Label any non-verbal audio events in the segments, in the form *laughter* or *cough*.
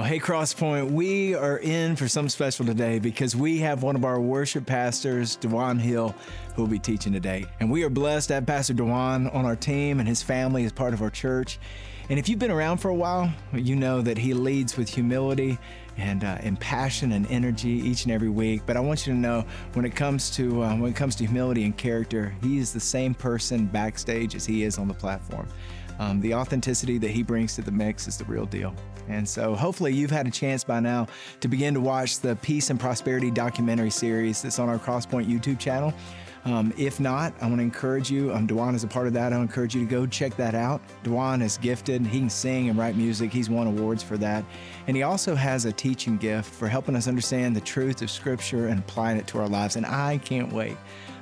Well, hey, Crosspoint, we are in for something special today because we have one of our worship pastors, Dwan Hill, who will be teaching today. And we are blessed to have Pastor Dwan on our team and his family as part of our church. And if you've been around for a while, you know that he leads with humility and, uh, and passion and energy each and every week. But I want you to know when it comes to uh, when it comes to humility and character, he is the same person backstage as he is on the platform. Um, the authenticity that he brings to the mix is the real deal. And so hopefully you've had a chance by now to begin to watch the Peace and Prosperity documentary series that's on our Crosspoint YouTube channel. Um, if not, I want to encourage you. Um, Dwan is a part of that. I encourage you to go check that out. Dwan is gifted. He can sing and write music. He's won awards for that. And he also has a teaching gift for helping us understand the truth of Scripture and applying it to our lives. And I can't wait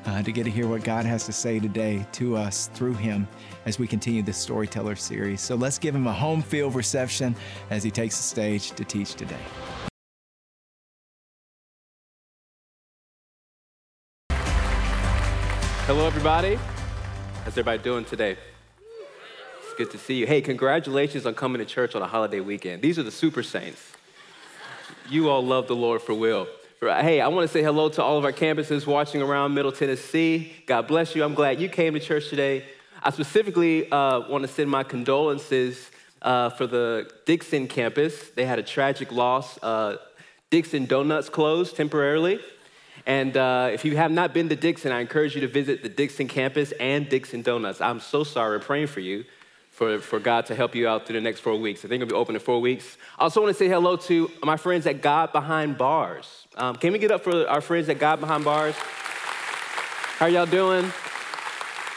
uh, to get to hear what God has to say today to us through him as we continue this storyteller series. So let's give him a home field reception as he takes the stage to teach today. Hello, everybody. How's everybody doing today? It's good to see you. Hey, congratulations on coming to church on a holiday weekend. These are the super saints. You all love the Lord for will. Hey, I want to say hello to all of our campuses watching around Middle Tennessee. God bless you. I'm glad you came to church today. I specifically uh, want to send my condolences uh, for the Dickson campus. They had a tragic loss. Uh, Dickson Donuts closed temporarily. And uh, if you have not been to Dickson, I encourage you to visit the Dickson campus and Dickson Donuts. I'm so sorry. Praying for you, for, for God to help you out through the next four weeks. I think it'll be open in four weeks. I also want to say hello to my friends at God Behind Bars. Um, can we get up for our friends at God Behind Bars? How are y'all doing?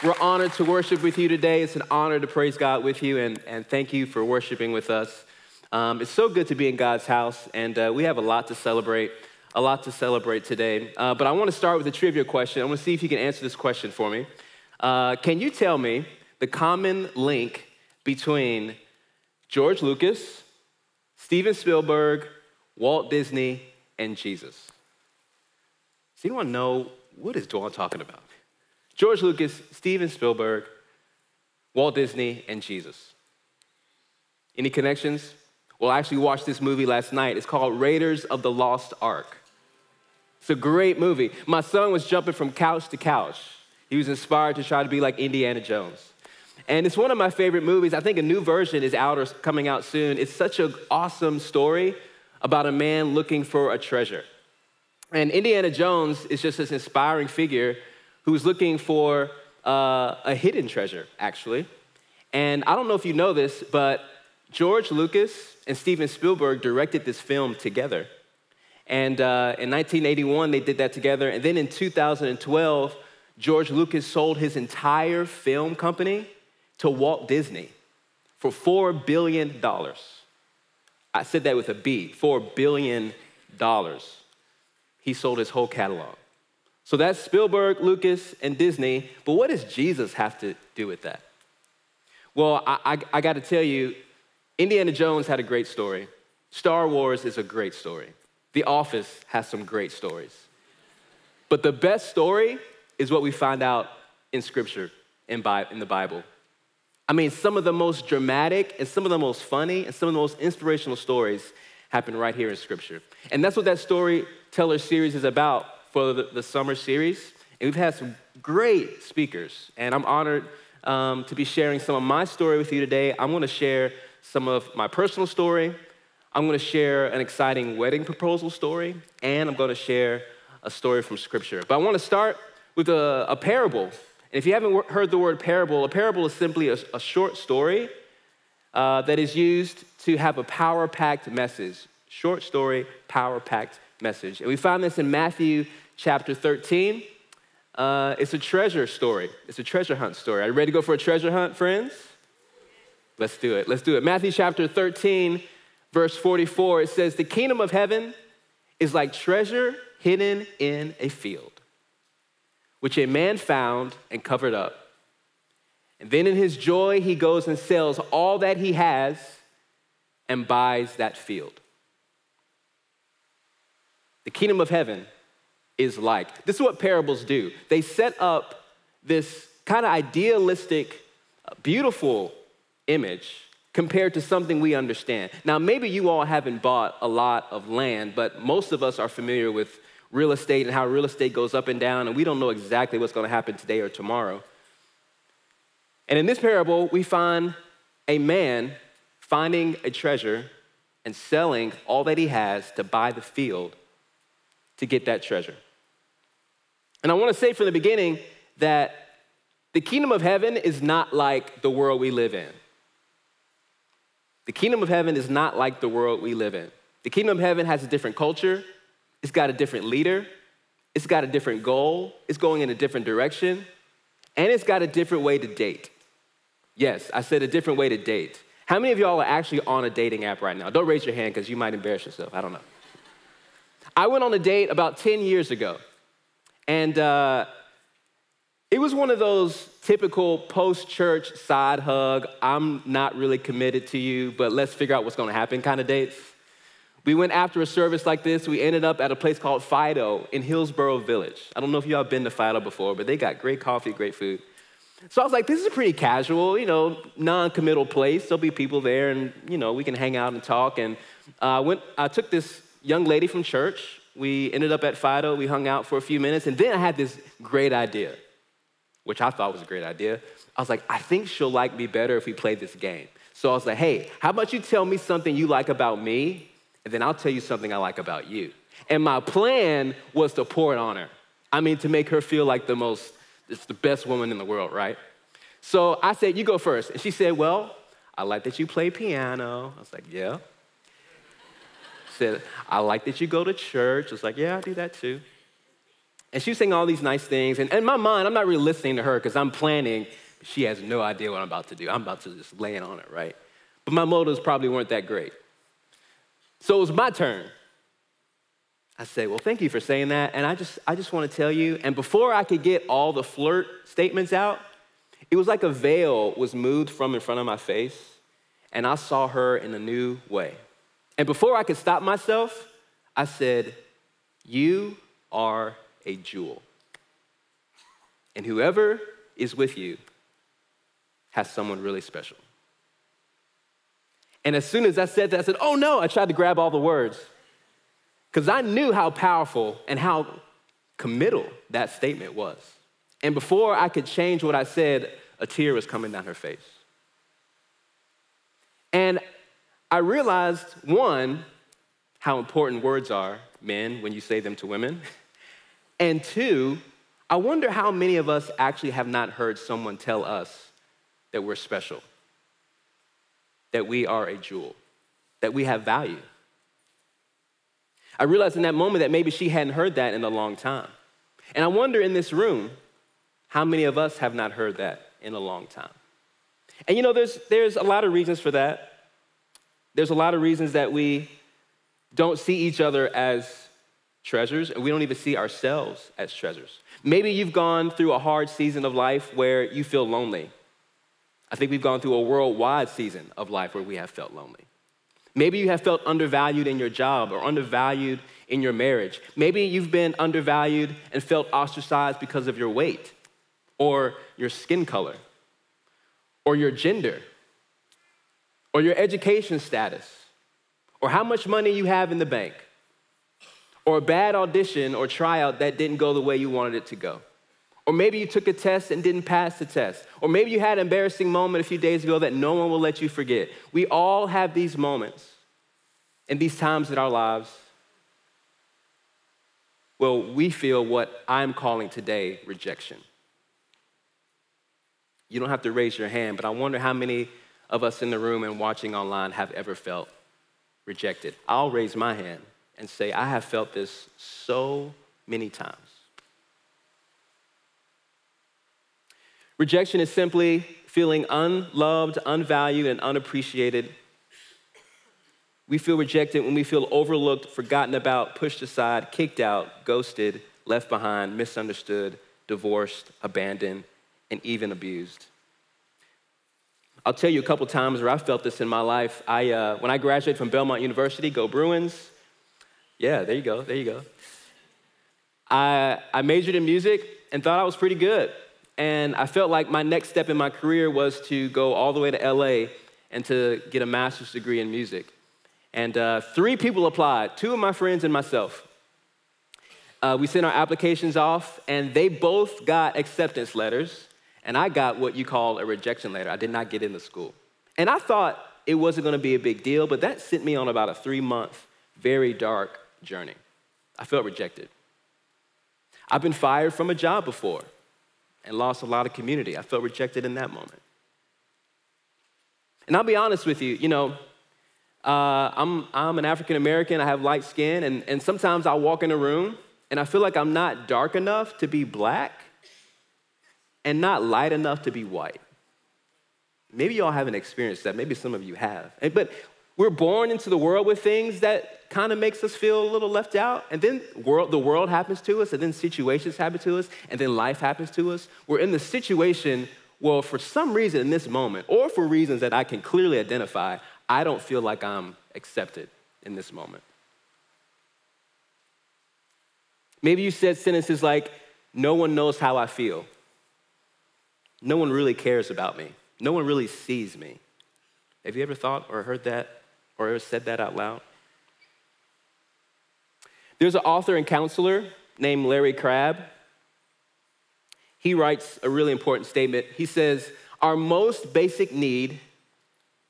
We're honored to worship with you today. It's an honor to praise God with you, and, and thank you for worshiping with us. Um, it's so good to be in God's house, and uh, we have a lot to celebrate a lot to celebrate today. Uh, but I want to start with a trivia question. I want to see if you can answer this question for me. Uh, can you tell me the common link between George Lucas, Steven Spielberg, Walt Disney, and Jesus? Does anyone know what is Dwan talking about? George Lucas, Steven Spielberg, Walt Disney, and Jesus. Any connections? Well, I actually watched this movie last night. It's called Raiders of the Lost Ark. It's a great movie. My son was jumping from couch to couch. He was inspired to try to be like Indiana Jones. And it's one of my favorite movies. I think a new version is out or coming out soon. It's such an awesome story about a man looking for a treasure. And Indiana Jones is just this inspiring figure who's looking for uh, a hidden treasure, actually. And I don't know if you know this, but George Lucas and Steven Spielberg directed this film together. And uh, in 1981, they did that together. And then in 2012, George Lucas sold his entire film company to Walt Disney for $4 billion. I said that with a B $4 billion. He sold his whole catalog. So that's Spielberg, Lucas, and Disney. But what does Jesus have to do with that? Well, I, I, I got to tell you, Indiana Jones had a great story. Star Wars is a great story. The Office has some great stories. But the best story is what we find out in Scripture, in, in the Bible. I mean, some of the most dramatic and some of the most funny and some of the most inspirational stories happen right here in Scripture. And that's what that storyteller series is about for the, the summer series. And we've had some great speakers. And I'm honored um, to be sharing some of my story with you today. I'm to share some of my personal story. I'm to share an exciting wedding proposal story, and I'm to share a story from Scripture. But I want to start with a, a parable. And if you haven't heard the word parable, a parable is simply a, a short story uh, that is used to have a power packed message. Short story, power packed message. And we find this in Matthew chapter 13. Uh, it's a treasure story, it's a treasure hunt story. Are you ready to go for a treasure hunt, friends? Let's do it. Let's do it. Matthew chapter 13 verse 44, it says, The kingdom of heaven is like treasure hidden in a field, which a man found and covered up. And then in his joy, he goes and sells all that he has and buys that field. The kingdom of heaven is like. This is what parables do. They set up this kind of idealistic, beautiful image compared to something we understand. Now, maybe you all haven't bought a lot of land, but most of us are familiar with real estate and how real estate goes up and down, and we don't know exactly what's going to happen today or tomorrow. And in this parable, we find a man finding a treasure and selling all that he has to buy the field to get that treasure. And I want to say from the beginning that the kingdom of heaven is not like the world we live in. The kingdom of heaven is not like the world we live in. The kingdom of heaven has a different culture, it's got a different leader, it's got a different goal, it's going in a different direction, and it's got a different way to date. Yes, I said a different way to date. How many of y'all are actually on a dating app right now? Don't raise your hand because you might embarrass yourself. I don't know. I went on a date about 10 years ago, and uh, it was one of those typical post church side hug, I'm not really committed to you, but let's figure out what's gonna happen kind of dates. We went after a service like this. We ended up at a place called Fido in Hillsboro Village. I don't know if y'all been to Fido before, but they got great coffee, great food. So I was like, this is a pretty casual, you know, non-committal place. There'll be people there, and you know, we can hang out and talk. And uh, went, I took this young lady from church. We ended up at Fido. We hung out for a few minutes, and then I had this great idea which I thought was a great idea. I was like, I think she'll like me better if we play this game. So I was like, hey, how about you tell me something you like about me, and then I'll tell you something I like about you. And my plan was to pour it on her. I mean, to make her feel like the most, it's the best woman in the world, right? So I said, you go first. And she said, well, I like that you play piano. I was like, yeah. said, I like that you go to church. I was like, yeah, I do that too. And she was saying all these nice things. And in my mind, I'm not really listening to her because I'm planning. She has no idea what I'm about to do. I'm about to just lay it on her, right? But my motives probably weren't that great. So it was my turn. I said, Well, thank you for saying that. And I just, I just want to tell you. And before I could get all the flirt statements out, it was like a veil was moved from in front of my face, and I saw her in a new way. And before I could stop myself, I said, You are a jewel. And whoever is with you has someone really special. And as soon as I said that, I said, Oh no, I tried to grab all the words. Because I knew how powerful and how committal that statement was. And before I could change what I said, a tear was coming down her face. And I realized, one, how important words are, men, when you say them to women. *laughs* And two, I wonder how many of us actually have not heard someone tell us that we're special, that we are a jewel, that we have value. I realized in that moment that maybe she hadn't heard that in a long time. And I wonder in this room, how many of us have not heard that in a long time? And you know, there's, there's a lot of reasons for that. There's a lot of reasons that we don't see each other as treasures, and we don't even see ourselves as treasures. Maybe you've gone through a hard season of life where you feel lonely. I think we've gone through a worldwide season of life where we have felt lonely. Maybe you have felt undervalued in your job or undervalued in your marriage. Maybe you've been undervalued and felt ostracized because of your weight or your skin color or your gender or your education status or how much money you have in the bank or a bad audition or tryout that didn't go the way you wanted it to go. Or maybe you took a test and didn't pass the test. Or maybe you had an embarrassing moment a few days ago that no one will let you forget. We all have these moments and these times in our lives Well, we feel what I'm calling today rejection. You don't have to raise your hand, but I wonder how many of us in the room and watching online have ever felt rejected. I'll raise my hand and say, I have felt this so many times. Rejection is simply feeling unloved, unvalued, and unappreciated. We feel rejected when we feel overlooked, forgotten about, pushed aside, kicked out, ghosted, left behind, misunderstood, divorced, abandoned, and even abused. I'll tell you a couple times where I felt this in my life. I, uh, when I graduated from Belmont University, go Bruins, yeah, there you go, there you go. I, I majored in music and thought I was pretty good. And I felt like my next step in my career was to go all the way to LA and to get a master's degree in music. And uh, three people applied two of my friends and myself. Uh, we sent our applications off, and they both got acceptance letters, and I got what you call a rejection letter. I did not get into school. And I thought it wasn't gonna be a big deal, but that sent me on about a three month, very dark journey. I felt rejected. I've been fired from a job before and lost a lot of community. I felt rejected in that moment. And I'll be honest with you, you know, uh, I'm, I'm an African American, I have light skin, and, and sometimes I'll walk in a room and I feel like I'm not dark enough to be black and not light enough to be white. Maybe y'all haven't experienced that, maybe some of you have. But we're born into the world with things that kind of makes us feel a little left out, and then world, the world happens to us, and then situations happen to us, and then life happens to us. We're in the situation, well, for some reason in this moment, or for reasons that I can clearly identify, I don't feel like I'm accepted in this moment. Maybe you said sentences like, No one knows how I feel. No one really cares about me. No one really sees me. Have you ever thought or heard that or ever said that out loud? There's an author and counselor named Larry Crabb. He writes a really important statement. He says, Our most basic need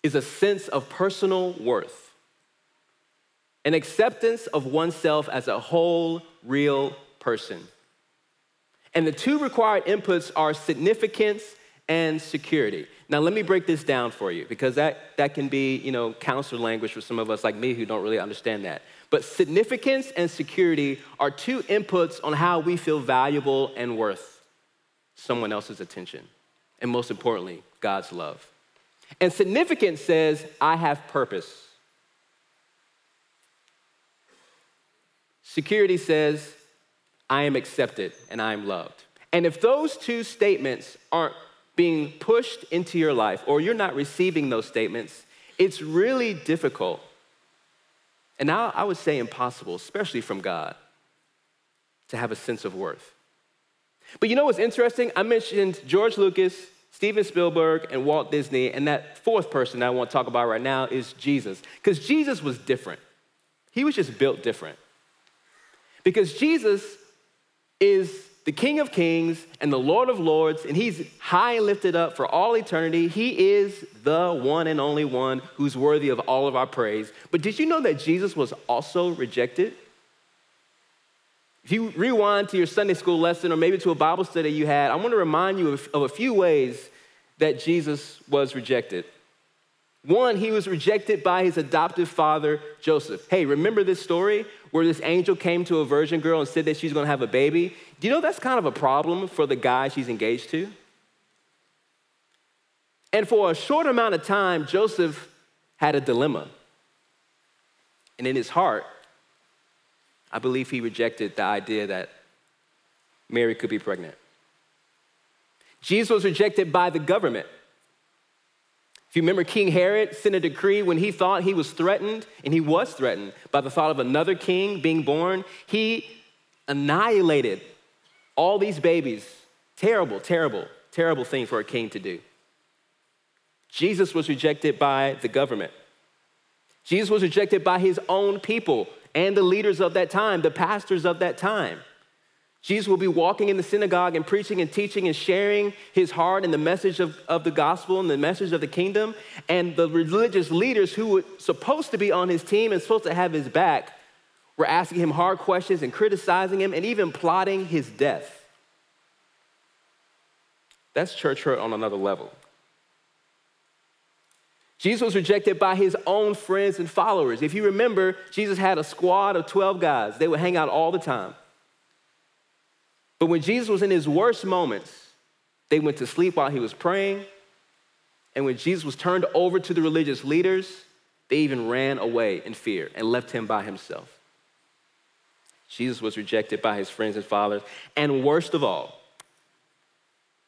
is a sense of personal worth, an acceptance of oneself as a whole, real person. And the two required inputs are significance and security. Now, let me break this down for you because that, that can be, you know, counselor language for some of us like me who don't really understand that. But significance and security are two inputs on how we feel valuable and worth someone else's attention. And most importantly, God's love. And significance says, I have purpose. Security says, I am accepted and I am loved. And if those two statements aren't being pushed into your life or you're not receiving those statements, it's really difficult. And now I would say impossible, especially from God, to have a sense of worth. But you know what's interesting? I mentioned George Lucas Steven Spielberg and Walt Disney, and that fourth person I want to talk about right now is Jesus. Because Jesus was different. He was just built different. Because Jesus is the King of Kings and the Lord of Lords, and He's high and lifted up for all eternity. He is the one and only one who's worthy of all of our praise. But did you know that Jesus was also rejected? If you rewind to your Sunday school lesson or maybe to a Bible study you had, I want to remind you of, of a few ways that Jesus was rejected. One, he was rejected by his adoptive father, Joseph. Hey, remember this story where this angel came to a virgin girl and said that she's gonna have a baby? Do you know that's kind of a problem for the guy she's engaged to? And for a short amount of time, Joseph had a dilemma. And in his heart, I believe he rejected the idea that Mary could be pregnant. Jesus was rejected by the government. If you remember, King Herod sent a decree when he thought he was threatened, and he was threatened by the thought of another king being born. He annihilated all these babies. Terrible, terrible, terrible thing for a king to do. Jesus was rejected by the government. Jesus was rejected by his own people and the leaders of that time, the pastors of that time. Jesus will be walking in the synagogue and preaching and teaching and sharing his heart and the message of, of the gospel and the message of the kingdom. And the religious leaders who were supposed to be on his team and supposed to have his back were asking him hard questions and criticizing him and even plotting his death. That's church hurt on another level. Jesus was rejected by his own friends and followers. If you remember, Jesus had a squad of 12 guys. They would hang out all the time. But when Jesus was in his worst moments, they went to sleep while he was praying. And when Jesus was turned over to the religious leaders, they even ran away in fear and left him by himself. Jesus was rejected by his friends and followers. And worst of all,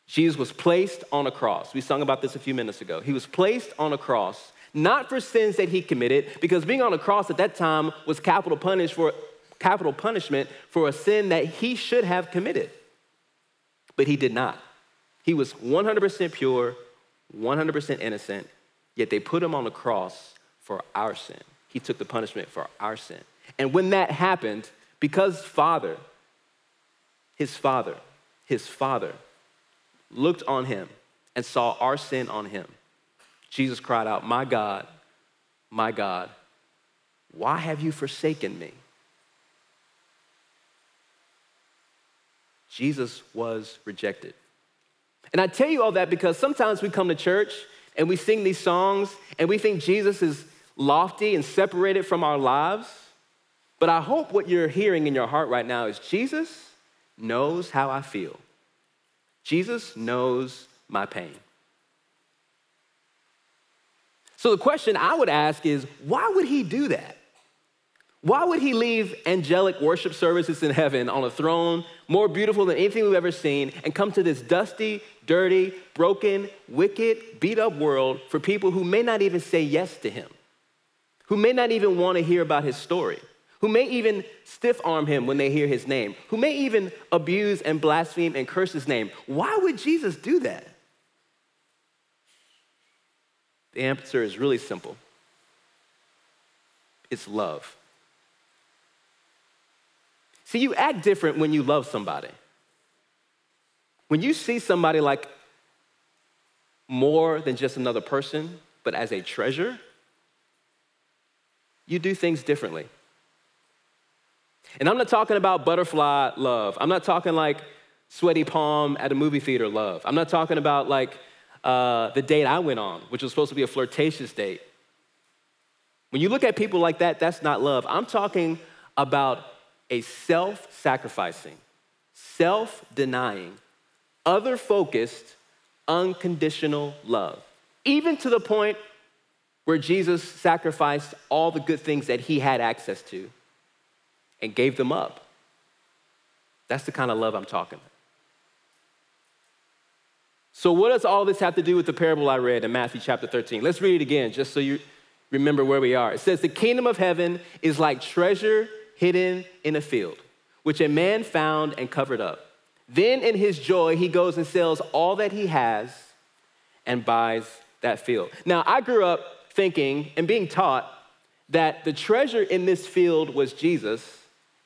Jesus was placed on a cross. We sung about this a few minutes ago. He was placed on a cross, not for sins that he committed, because being on a cross at that time was capital, punishment for, capital punishment for a sin that he should have committed. But he did not. He was 100% pure, 100% innocent, yet they put him on the cross for our sin. He took the punishment for our sin. And when that happened, because Father, his Father, his Father looked on him and saw our sin on him, Jesus cried out, My God, my God, why have you forsaken me? Jesus was rejected. And I tell you all that because sometimes we come to church and we sing these songs and we think Jesus is lofty and separated from our lives. But I hope what you're hearing in your heart right now is Jesus knows how I feel. Jesus knows my pain. So the question I would ask is why would he do that? Why would he leave angelic worship services in heaven on a throne more beautiful than anything we've ever seen and come to this dusty, dirty, broken, wicked, beat up world for people who may not even say yes to him, who may not even want to hear about his story, who may even stiff arm him when they hear his name, who may even abuse and blaspheme and curse his name? Why would Jesus do that? The answer is really simple it's love. See, you act different when you love somebody. When you see somebody like more than just another person, but as a treasure, you do things differently. And I'm not talking about butterfly love. I'm not talking like sweaty palm at a movie theater love. I'm not talking about like uh, the date I went on, which was supposed to be a flirtatious date. When you look at people like that, that's not love. I'm talking about a self sacrificing, self denying, other focused, unconditional love. Even to the point where Jesus sacrificed all the good things that he had access to and gave them up. That's the kind of love I'm talking about. So, what does all this have to do with the parable I read in Matthew chapter 13? Let's read it again just so you remember where we are. It says, The kingdom of heaven is like treasure hidden in a field, which a man found and covered up. Then in his joy, he goes and sells all that he has and buys that field. Now, I grew up thinking and being taught that the treasure in this field was Jesus,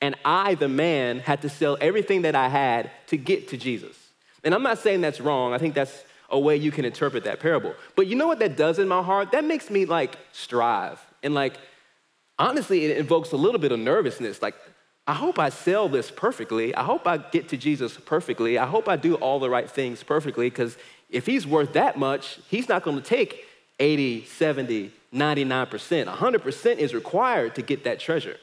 and I, the man, had to sell everything that I had to get to Jesus. And I'm not saying that's wrong, I think that's a way you can interpret that parable. But you know what that does in my heart? That makes me like strive and like honestly, it invokes a little bit of nervousness. Like, I hope I sell this perfectly. I hope I get to Jesus perfectly. I hope I do all the right things perfectly, because if he's worth that much, he's not going to take 80, 70, 99%. 100% is required to get that treasure.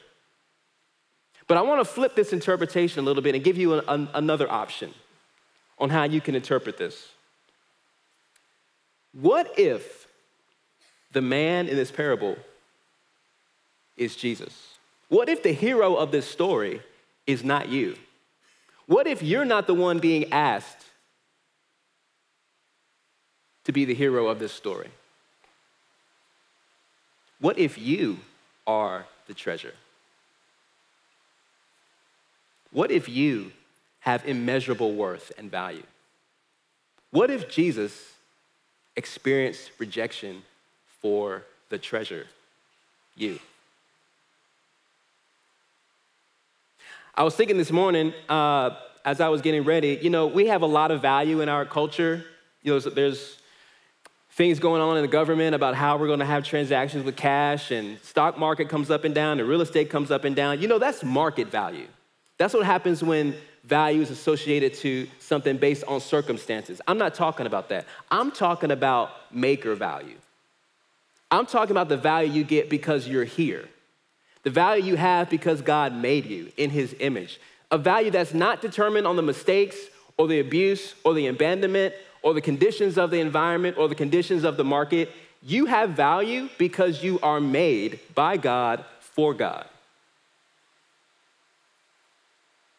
But I want to flip this interpretation a little bit and give you an, another option on how you can interpret this. What if the man in this parable is Jesus? What if the hero of this story is not you? What if you're not the one being asked to be the hero of this story? What if you are the treasure? What if you have immeasurable worth and value? What if Jesus experienced rejection for the treasure, you? I was thinking this morning uh, as I was getting ready, you know, we have a lot of value in our culture. You know, there's things going on in the government about how we're going to have transactions with cash and stock market comes up and down and real estate comes up and down. You know, that's market value. That's what happens when value is associated to something based on circumstances. I'm not talking about that. I'm talking about maker value. I'm talking about the value you get because you're here the value you have because God made you in his image, a value that's not determined on the mistakes or the abuse or the abandonment or the conditions of the environment or the conditions of the market. You have value because you are made by God for God.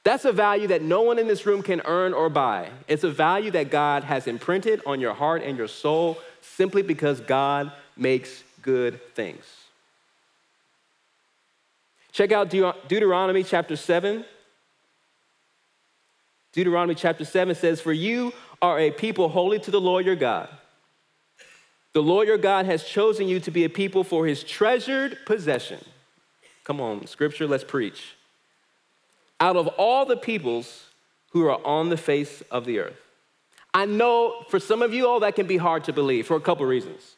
That's a value that no one in this room can earn or buy. It's a value that God has imprinted on your heart and your soul simply because God makes good things. Check out Deuteronomy chapter 7. Deuteronomy chapter 7 says, For you are a people holy to the Lord your God. The Lord your God has chosen you to be a people for his treasured possession. Come on, scripture, let's preach. Out of all the peoples who are on the face of the earth. I know for some of you all that can be hard to believe for a couple reasons.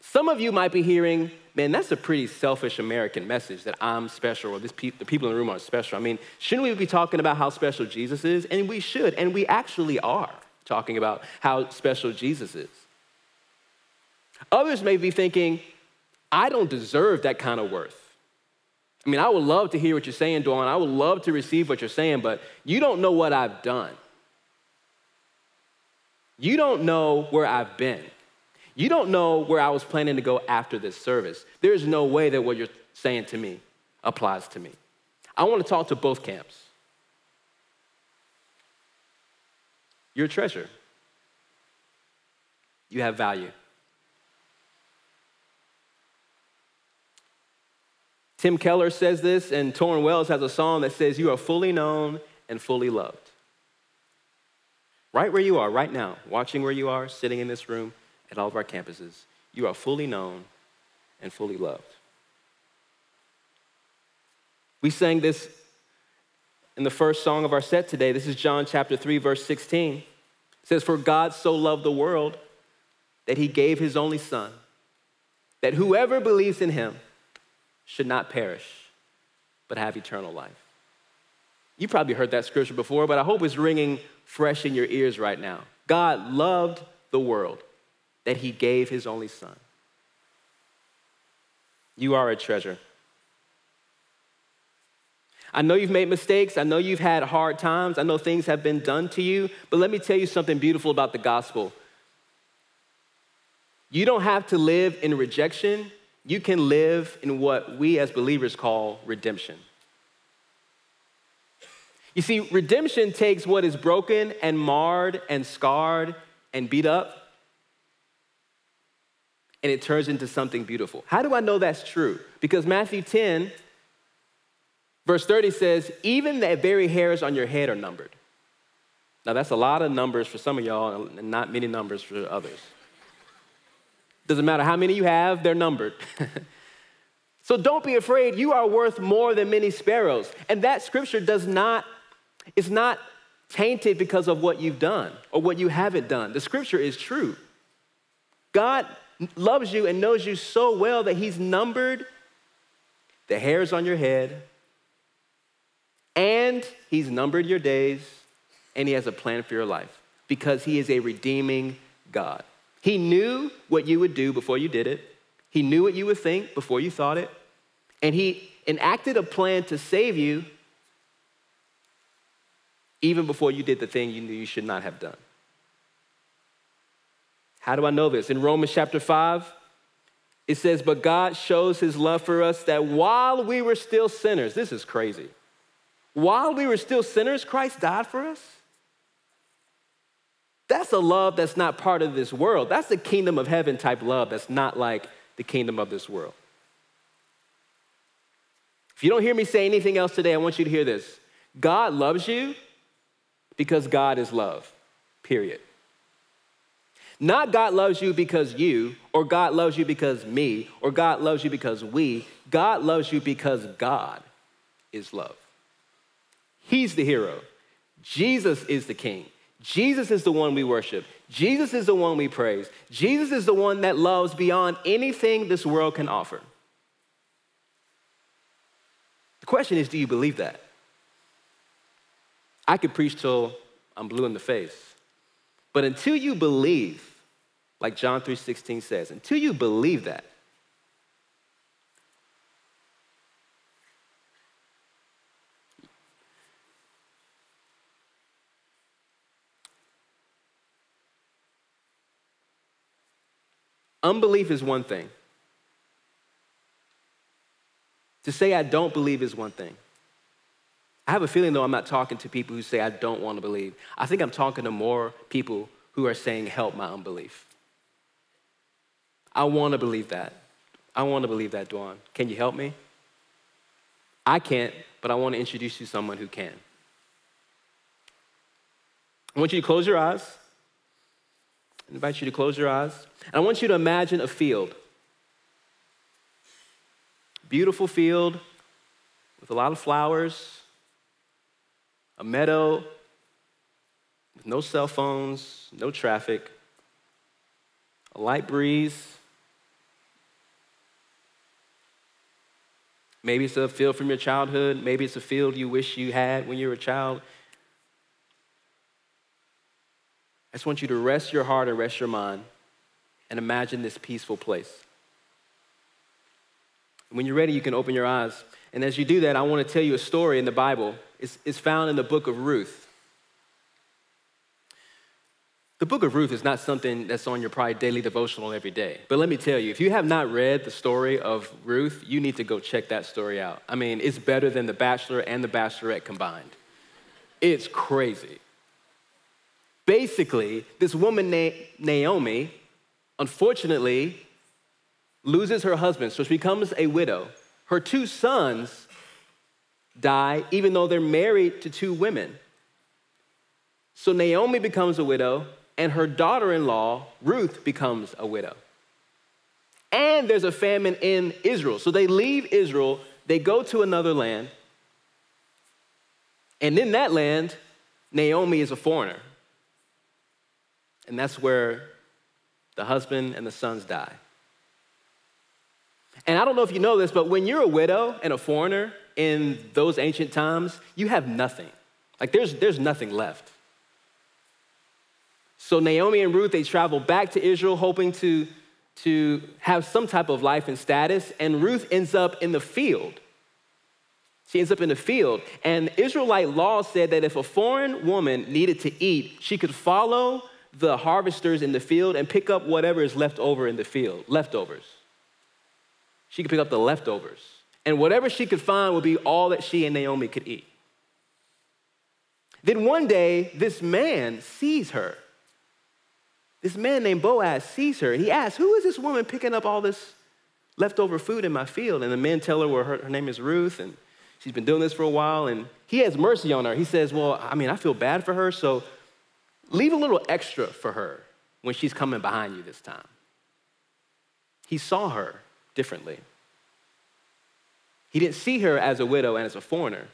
Some of you might be hearing, man, that's a pretty selfish American message that I'm special or this pe- the people in the room are special. I mean, shouldn't we be talking about how special Jesus is? And we should, and we actually are talking about how special Jesus is. Others may be thinking, I don't deserve that kind of worth. I mean, I would love to hear what you're saying, Dwan. I would love to receive what you're saying, but you don't know what I've done. You don't know where I've been. You don't know where I was planning to go after this service. There's no way that what you're saying to me applies to me. I want to talk to both camps. You're a treasure, you have value. Tim Keller says this, and Tauren Wells has a song that says, You are fully known and fully loved. Right where you are, right now, watching where you are, sitting in this room at all of our campuses, you are fully known and fully loved. We sang this in the first song of our set today. This is John chapter 3, verse 16. It says, For God so loved the world that he gave his only Son, that whoever believes in him, should not perish, but have eternal life. You probably heard that scripture before, but I hope it's ringing fresh in your ears right now. God loved the world that he gave his only son. You are a treasure. I know you've made mistakes. I know you've had hard times. I know things have been done to you. But let me tell you something beautiful about the gospel. You don't have to live in rejection you can live in what we as believers call redemption. You see, redemption takes what is broken and marred and scarred and beat up, and it turns into something beautiful. How do I know that's true? Because Matthew 10, verse 30 says, Even the very hairs on your head are numbered. Now, that's a lot of numbers for some of y'all, and not many numbers for others. Doesn't matter how many you have, they're numbered. *laughs* so don't be afraid. You are worth more than many sparrows. And that scripture does not, is not tainted because of what you've done or what you haven't done. The scripture is true. God loves you and knows you so well that He's numbered the hairs on your head, and He's numbered your days, and He has a plan for your life because He is a redeeming God. He knew what you would do before you did it. He knew what you would think before you thought it. And he enacted a plan to save you even before you did the thing you knew you should not have done. How do I know this? In Romans chapter 5, it says, But God shows his love for us that while we were still sinners, this is crazy. While we were still sinners, Christ died for us. That's a love that's not part of this world. That's the kingdom of heaven type love that's not like the kingdom of this world. If you don't hear me say anything else today, I want you to hear this. God loves you because God is love, period. Not God loves you because you, or God loves you because me, or God loves you because we. God loves you because God is love. He's the hero. Jesus is the king. Jesus is the one we worship. Jesus is the one we praise. Jesus is the one that loves beyond anything this world can offer. The question is do you believe that? I could preach till I'm blue in the face. But until you believe, like John 3:16 says, until you believe that, Unbelief is one thing. To say I don't believe is one thing. I have a feeling, though, I'm not talking to people who say I don't want to believe. I think I'm talking to more people who are saying, help my unbelief. I want to believe that. I want to believe that, Dwan. Can you help me? I can't, but I want to introduce you to someone who can. I want you to close your eyes. I invite you to close your eyes. And I want you to imagine a field. Beautiful field with a lot of flowers, a meadow with no cell phones, no traffic, a light breeze. Maybe it's a field from your childhood. Maybe it's a field you wish you had when you were a child. I just want you to rest your heart and rest your mind and imagine this peaceful place. When you're ready, you can open your eyes. And as you do that, I want to tell you a story in the Bible. It's, it's found in the book of Ruth. The book of Ruth is not something that's on your probably daily devotional every day. But let me tell you, if you have not read the story of Ruth, you need to go check that story out. I mean, it's better than The Bachelor and The Bachelorette combined. It's crazy. Basically, this woman named Naomi, unfortunately, loses her husband, so she becomes a widow. Her two sons die, even though they're married to two women. So Naomi becomes a widow, and her daughter in law, Ruth, becomes a widow. And there's a famine in Israel. So they leave Israel, they go to another land, and in that land, Naomi is a foreigner. And that's where the husband and the sons die. And I don't know if you know this, but when you're a widow and a foreigner in those ancient times, you have nothing. Like there's, there's nothing left. So Naomi and Ruth, they travel back to Israel hoping to, to have some type of life and status, and Ruth ends up in the field. She ends up in the field. And Israelite law said that if a foreign woman needed to eat, she could follow the harvesters in the field and pick up whatever is left over in the field, leftovers. She could pick up the leftovers. And whatever she could find would be all that she and Naomi could eat. Then one day, this man sees her. This man named Boaz sees her and he asks, Who is this woman picking up all this leftover food in my field? And the men tell her, well, her, her name is Ruth and she's been doing this for a while. And he has mercy on her. He says, Well, I mean, I feel bad for her, so leave a little extra for her when she's coming behind you this time. He saw her differently. He didn't see her as a widow and as a foreigner.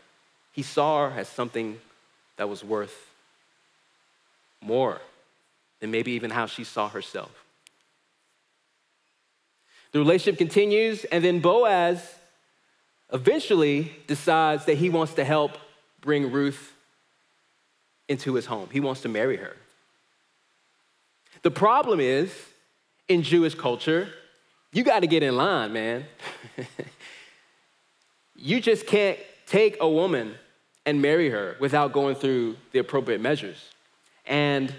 He saw her as something that was worth more than maybe even how she saw herself. The relationship continues, and then Boaz eventually decides that he wants to help bring Ruth into his home. He wants to marry her. The problem is, in Jewish culture, you got to get in line, man. *laughs* you just can't take a woman and marry her without going through the appropriate measures. And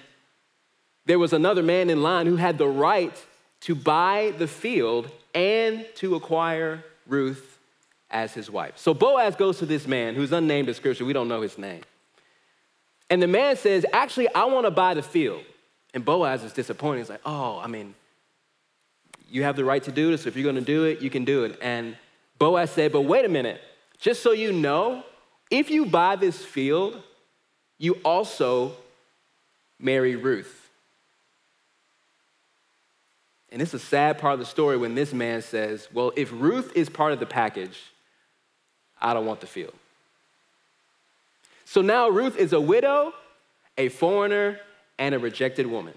there was another man in line who had the right to buy the field and to acquire Ruth as his wife. So Boaz goes to this man who's unnamed in scripture, we don't know his name. And the man says, Actually, I want to buy the field. And Boaz is disappointed. He's like, Oh, I mean, you have the right to do this. If you're going to do it, you can do it. And Boaz said, But wait a minute. Just so you know, if you buy this field, you also marry Ruth. And it's a sad part of the story when this man says, Well, if Ruth is part of the package, I don't want the field. So now Ruth is a widow, a foreigner, and a rejected woman.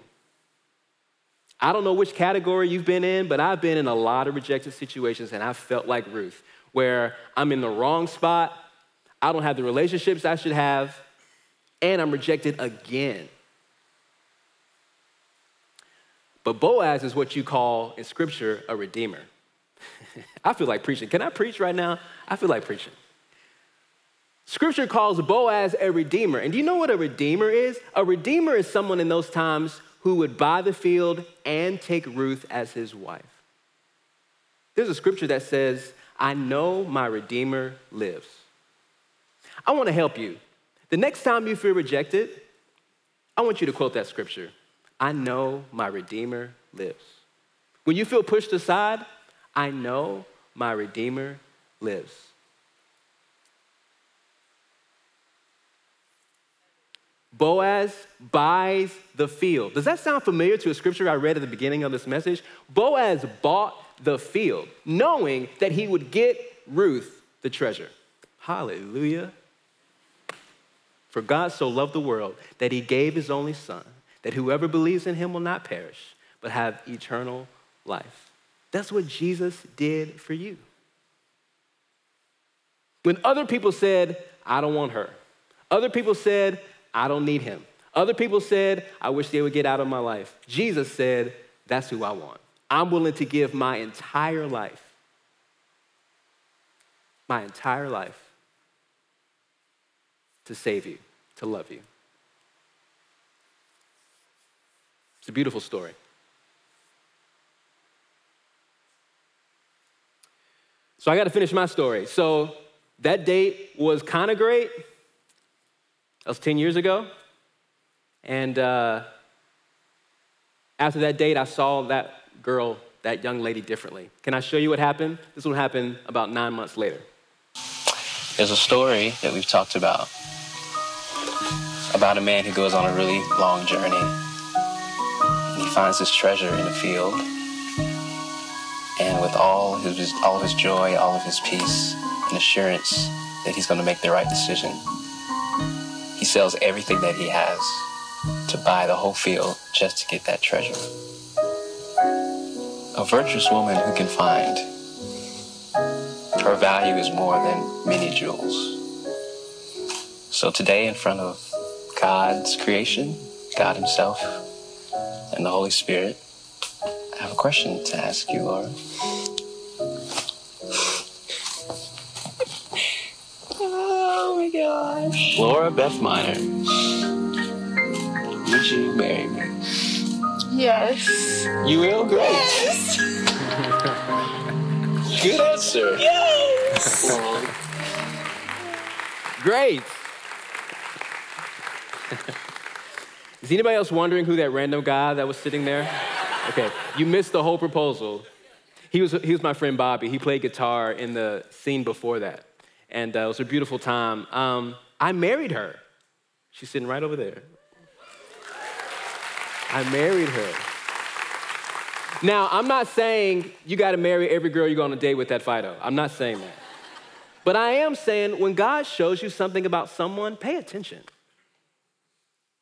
I don't know which category you've been in, but I've been in a lot of rejected situations and I felt like Ruth, where I'm in the wrong spot, I don't have the relationships I should have, and I'm rejected again. But Boaz is what you call in scripture a redeemer. *laughs* I feel like preaching. Can I preach right now? I feel like preaching. Scripture calls Boaz a redeemer. And do you know what a redeemer is? A redeemer is someone in those times who would buy the field and take Ruth as his wife. There's a scripture that says, I know my Redeemer lives. I want to help you. The next time you feel rejected, I want you to quote that scripture I know my Redeemer lives. When you feel pushed aside, I know my Redeemer lives. Boaz buys the field. Does that sound familiar to a scripture I read at the beginning of this message? Boaz bought the field, knowing that he would get Ruth the treasure. Hallelujah. For God so loved the world that he gave his only son, that whoever believes in him will not perish, but have eternal life. That's what Jesus did for you. When other people said, I don't want her, other people said, I don't need him, other people said, I wish they would get out of my life, Jesus said, That's who I want. I'm willing to give my entire life, my entire life, to save you, to love you. It's a beautiful story. So I got to finish my story. So that date was kind of great. That was 10 years ago. And uh, after that date, I saw that girl, that young lady, differently. Can I show you what happened? This one happened about nine months later. There's a story that we've talked about about a man who goes on a really long journey. Finds his treasure in a field. And with all his, all of his joy, all of his peace, and assurance that he's going to make the right decision, he sells everything that he has to buy the whole field just to get that treasure. A virtuous woman who can find her value is more than many jewels. So today, in front of God's creation, God Himself, and the Holy Spirit, I have a question to ask you, Laura. Oh my gosh. Laura Beth Miner, would you marry me? Yes. You will? Great. Yes. *laughs* Good answer. Yes. Great. Is anybody else wondering who that random guy that was sitting there? Okay, you missed the whole proposal. He was, he was my friend Bobby. He played guitar in the scene before that. And uh, it was a beautiful time. Um, I married her. She's sitting right over there. I married her. Now, I'm not saying you got to marry every girl you go on a date with that Fido. I'm not saying that. But I am saying when God shows you something about someone, pay attention.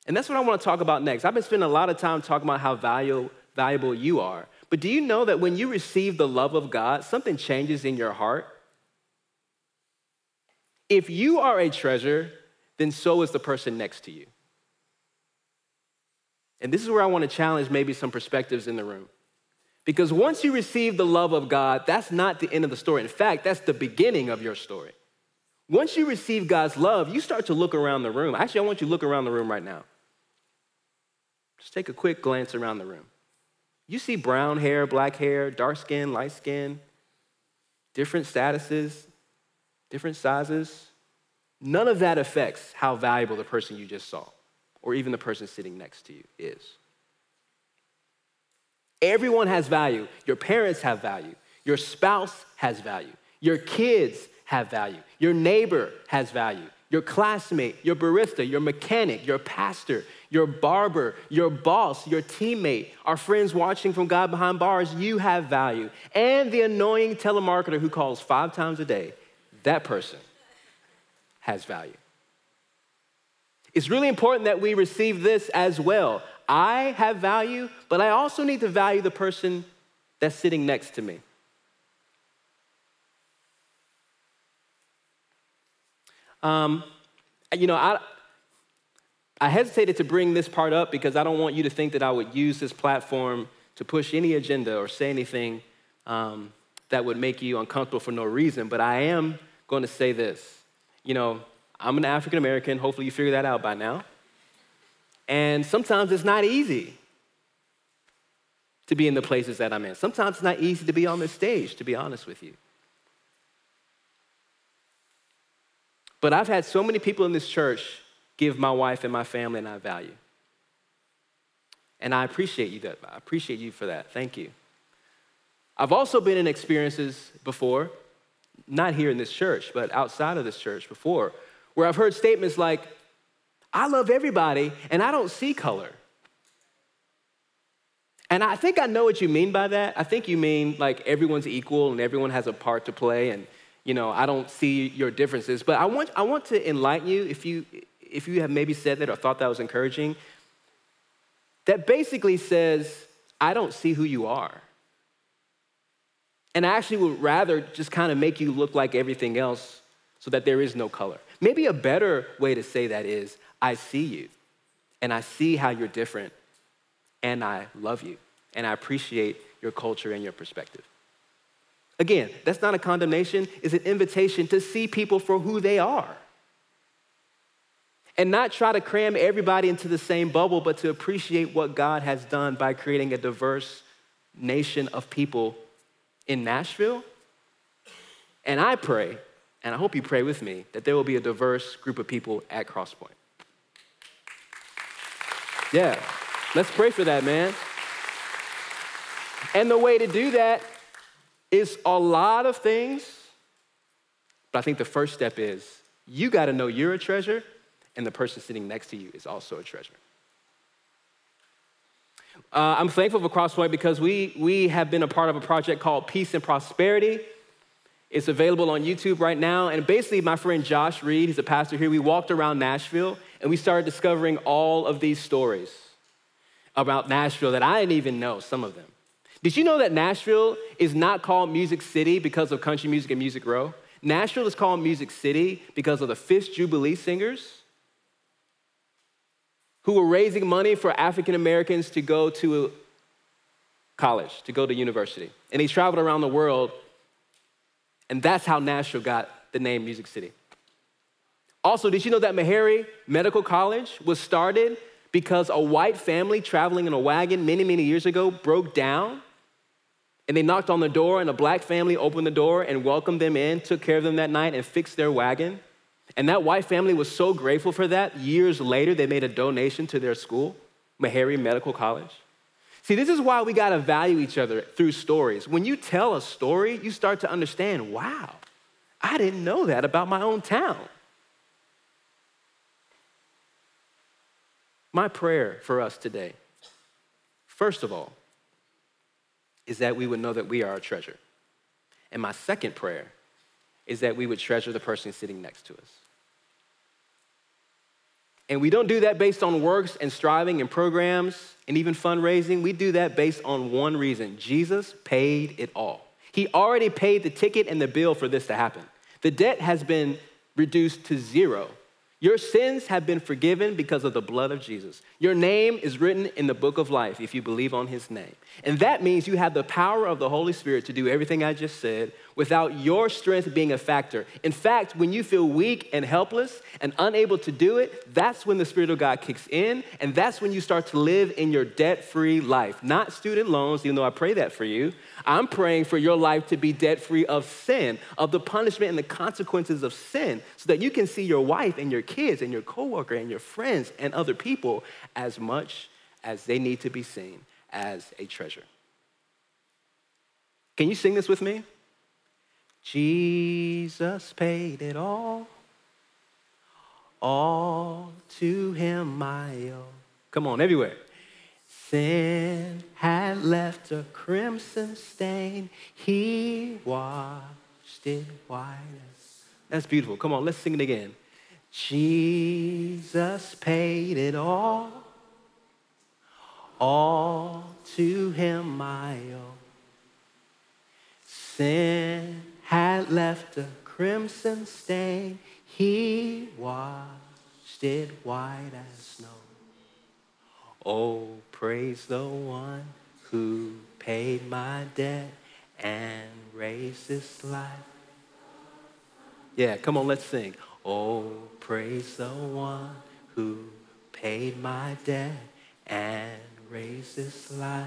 And that's what I want to talk about next. I've been spending a lot of time talking about how valuable, valuable you are. But do you know that when you receive the love of God, something changes in your heart? If you are a treasure, then so is the person next to you. And this is where I want to challenge maybe some perspectives in the room. Because once you receive the love of God, that's not the end of the story. In fact, that's the beginning of your story. Once you receive God's love, you start to look around the room. Actually, I want you to look around the room right now. Just take a quick glance around the room. You see brown hair, black hair, dark skin, light skin, different statuses, different sizes. None of that affects how valuable the person you just saw or even the person sitting next to you is. Everyone has value. Your parents have value. Your spouse has value. Your kids have value. Your neighbor has value. Your classmate, your barista, your mechanic, your pastor, your barber, your boss, your teammate, our friends watching from God behind bars, you have value. And the annoying telemarketer who calls five times a day, that person has value. It's really important that we receive this as well. I have value, but I also need to value the person that's sitting next to me. Um, you know, I, I hesitated to bring this part up because I don't want you to think that I would use this platform to push any agenda or say anything um, that would make you uncomfortable for no reason. But I am going to say this. You know, I'm an African American. Hopefully, you figured that out by now. And sometimes it's not easy to be in the places that I'm in. Sometimes it's not easy to be on this stage, to be honest with you. But I've had so many people in this church give my wife and my family and I value. And I appreciate you that. I appreciate you for that. Thank you. I've also been in experiences before, not here in this church, but outside of this church before, where I've heard statements like, I love everybody and I don't see color. And I think I know what you mean by that. I think you mean like everyone's equal and everyone has a part to play and you know, I don't see your differences. But I want I want to enlighten you if you if you have maybe said that or thought that was encouraging. That basically says I don't see who you are. And I actually would rather just kind of make you look like everything else so that there is no color. Maybe a better way to say that is I see you and I see how you're different and I love you and I appreciate your culture and your perspective. Again, that's not a condemnation, it's an invitation to see people for who they are. And not try to cram everybody into the same bubble, but to appreciate what God has done by creating a diverse nation of people in Nashville. And I pray, and I hope you pray with me, that there will be a diverse group of people at Crosspoint. Yeah, let's pray for that, man. And the way to do that is a lot of things, but I think the first step is you got to know you're a treasure, and the person sitting next to you is also a treasure. Uh, I'm thankful for Crosspoint because we, we have been a part of a project called Peace and Prosperity. It's available on YouTube right now. And basically, my friend Josh Reed, he's a pastor here, we walked around Nashville and we started discovering all of these stories about Nashville that I didn't even know, some of them. Did you know that Nashville is not called Music City because of country music and Music Row? Nashville is called Music City because of the Fisk Jubilee singers who were raising money for African Americans to go to college, to go to university. And they traveled around the world, and that's how Nashville got the name Music City. Also, did you know that Meharry Medical College was started because a white family traveling in a wagon many, many years ago broke down? And they knocked on the door, and a black family opened the door and welcomed them in, took care of them that night, and fixed their wagon. And that white family was so grateful for that. Years later, they made a donation to their school, Meharry Medical College. See, this is why we got to value each other through stories. When you tell a story, you start to understand wow, I didn't know that about my own town. My prayer for us today, first of all, is that we would know that we are a treasure. And my second prayer is that we would treasure the person sitting next to us. And we don't do that based on works and striving and programs and even fundraising. We do that based on one reason Jesus paid it all. He already paid the ticket and the bill for this to happen. The debt has been reduced to zero. Your sins have been forgiven because of the blood of Jesus. Your name is written in the book of life if you believe on his name. And that means you have the power of the Holy Spirit to do everything I just said without your strength being a factor. In fact, when you feel weak and helpless and unable to do it, that's when the Spirit of God kicks in, and that's when you start to live in your debt free life. Not student loans, even though I pray that for you. I'm praying for your life to be debt free of sin, of the punishment and the consequences of sin, so that you can see your wife and your kids and your coworker and your friends and other people as much as they need to be seen as a treasure. Can you sing this with me? Jesus paid it all, all to him I owe. Come on, everywhere. Sin had left a crimson stain. He washed it white. That's beautiful. Come on, let's sing it again. Jesus paid it all. All to him I owe. Sin had left a crimson stain. He washed it white as snow. Oh, praise the one who paid my debt and raised this life. Yeah, come on, let's sing. Oh, praise the one who paid my debt and raised this life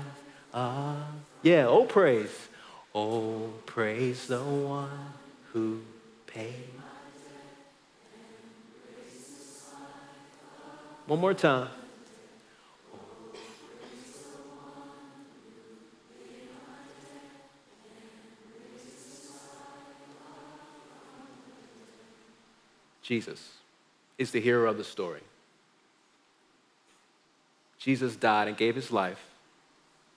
up. Yeah, oh, praise. Oh, praise the one who paid. My debt. One more time. Jesus is the hero of the story. Jesus died and gave his life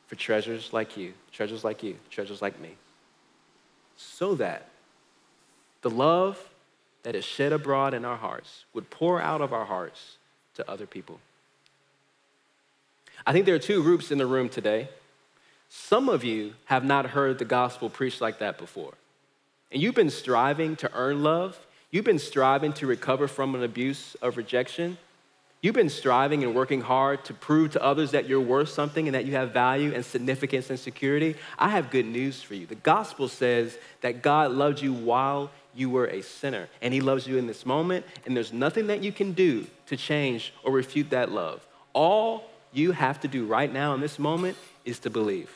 for treasures like you, treasures like you, treasures like me, so that the love that is shed abroad in our hearts would pour out of our hearts to other people. I think there are two groups in the room today. Some of you have not heard the gospel preached like that before. And you've been striving to earn love, you've been striving to recover from an abuse of rejection, You've been striving and working hard to prove to others that you're worth something and that you have value and significance and security. I have good news for you. The gospel says that God loved you while you were a sinner, and He loves you in this moment, and there's nothing that you can do to change or refute that love. All you have to do right now in this moment is to believe.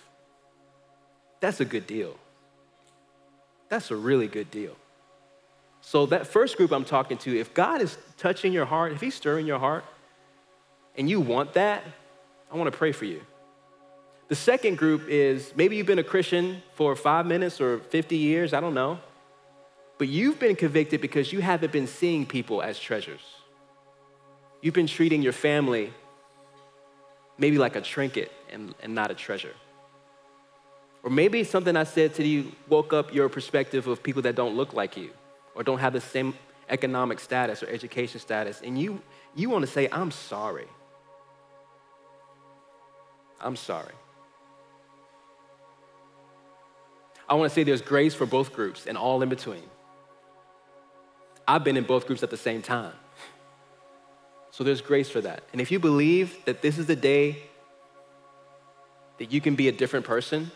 That's a good deal. That's a really good deal. So, that first group I'm talking to, if God is touching your heart, if He's stirring your heart, and you want that, I want to pray for you. The second group is maybe you've been a Christian for five minutes or 50 years, I don't know, but you've been convicted because you haven't been seeing people as treasures. You've been treating your family maybe like a trinket and, and not a treasure. Or maybe something I said to you woke up your perspective of people that don't look like you or don't have the same economic status or education status, and you, you want to say, I'm sorry. I'm sorry. I want to say there's grace for both groups and all in between. I've been in both groups at the same time. So there's grace for that. And if you believe that this is the day that you can be a different person,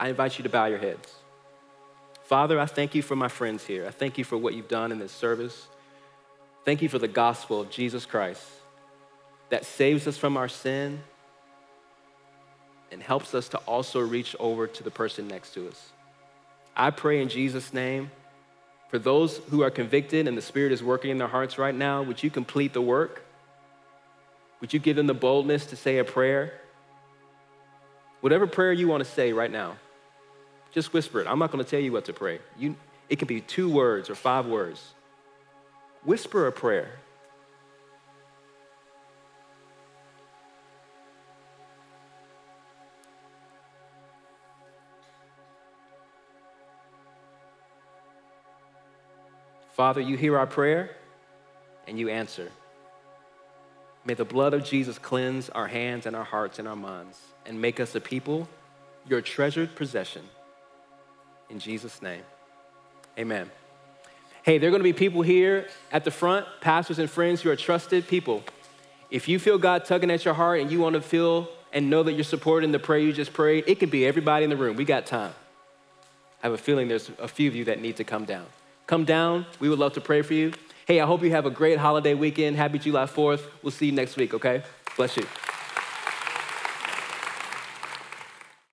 I invite you to bow your heads. Father, I thank you for my friends here. I thank you for what you've done in this service. Thank you for the gospel of Jesus Christ that saves us from our sin and helps us to also reach over to the person next to us. I pray in Jesus' name for those who are convicted and the Spirit is working in their hearts right now, would you complete the work? Would you give them the boldness to say a prayer? Whatever prayer you want to say right now, just whisper it. I'm not going to tell you what to pray. You, it can be two words or five words. Whisper a prayer. Father, you hear our prayer and you answer. May the blood of Jesus cleanse our hands and our hearts and our minds and make us a people, your treasured possession. In Jesus' name, amen. Hey, there are going to be people here at the front, pastors and friends who are trusted people. If you feel God tugging at your heart and you want to feel and know that you're supporting the prayer you just prayed, it could be everybody in the room. We got time. I have a feeling there's a few of you that need to come down. Come down. We would love to pray for you. Hey, I hope you have a great holiday weekend. Happy July 4th. We'll see you next week, okay? Bless you.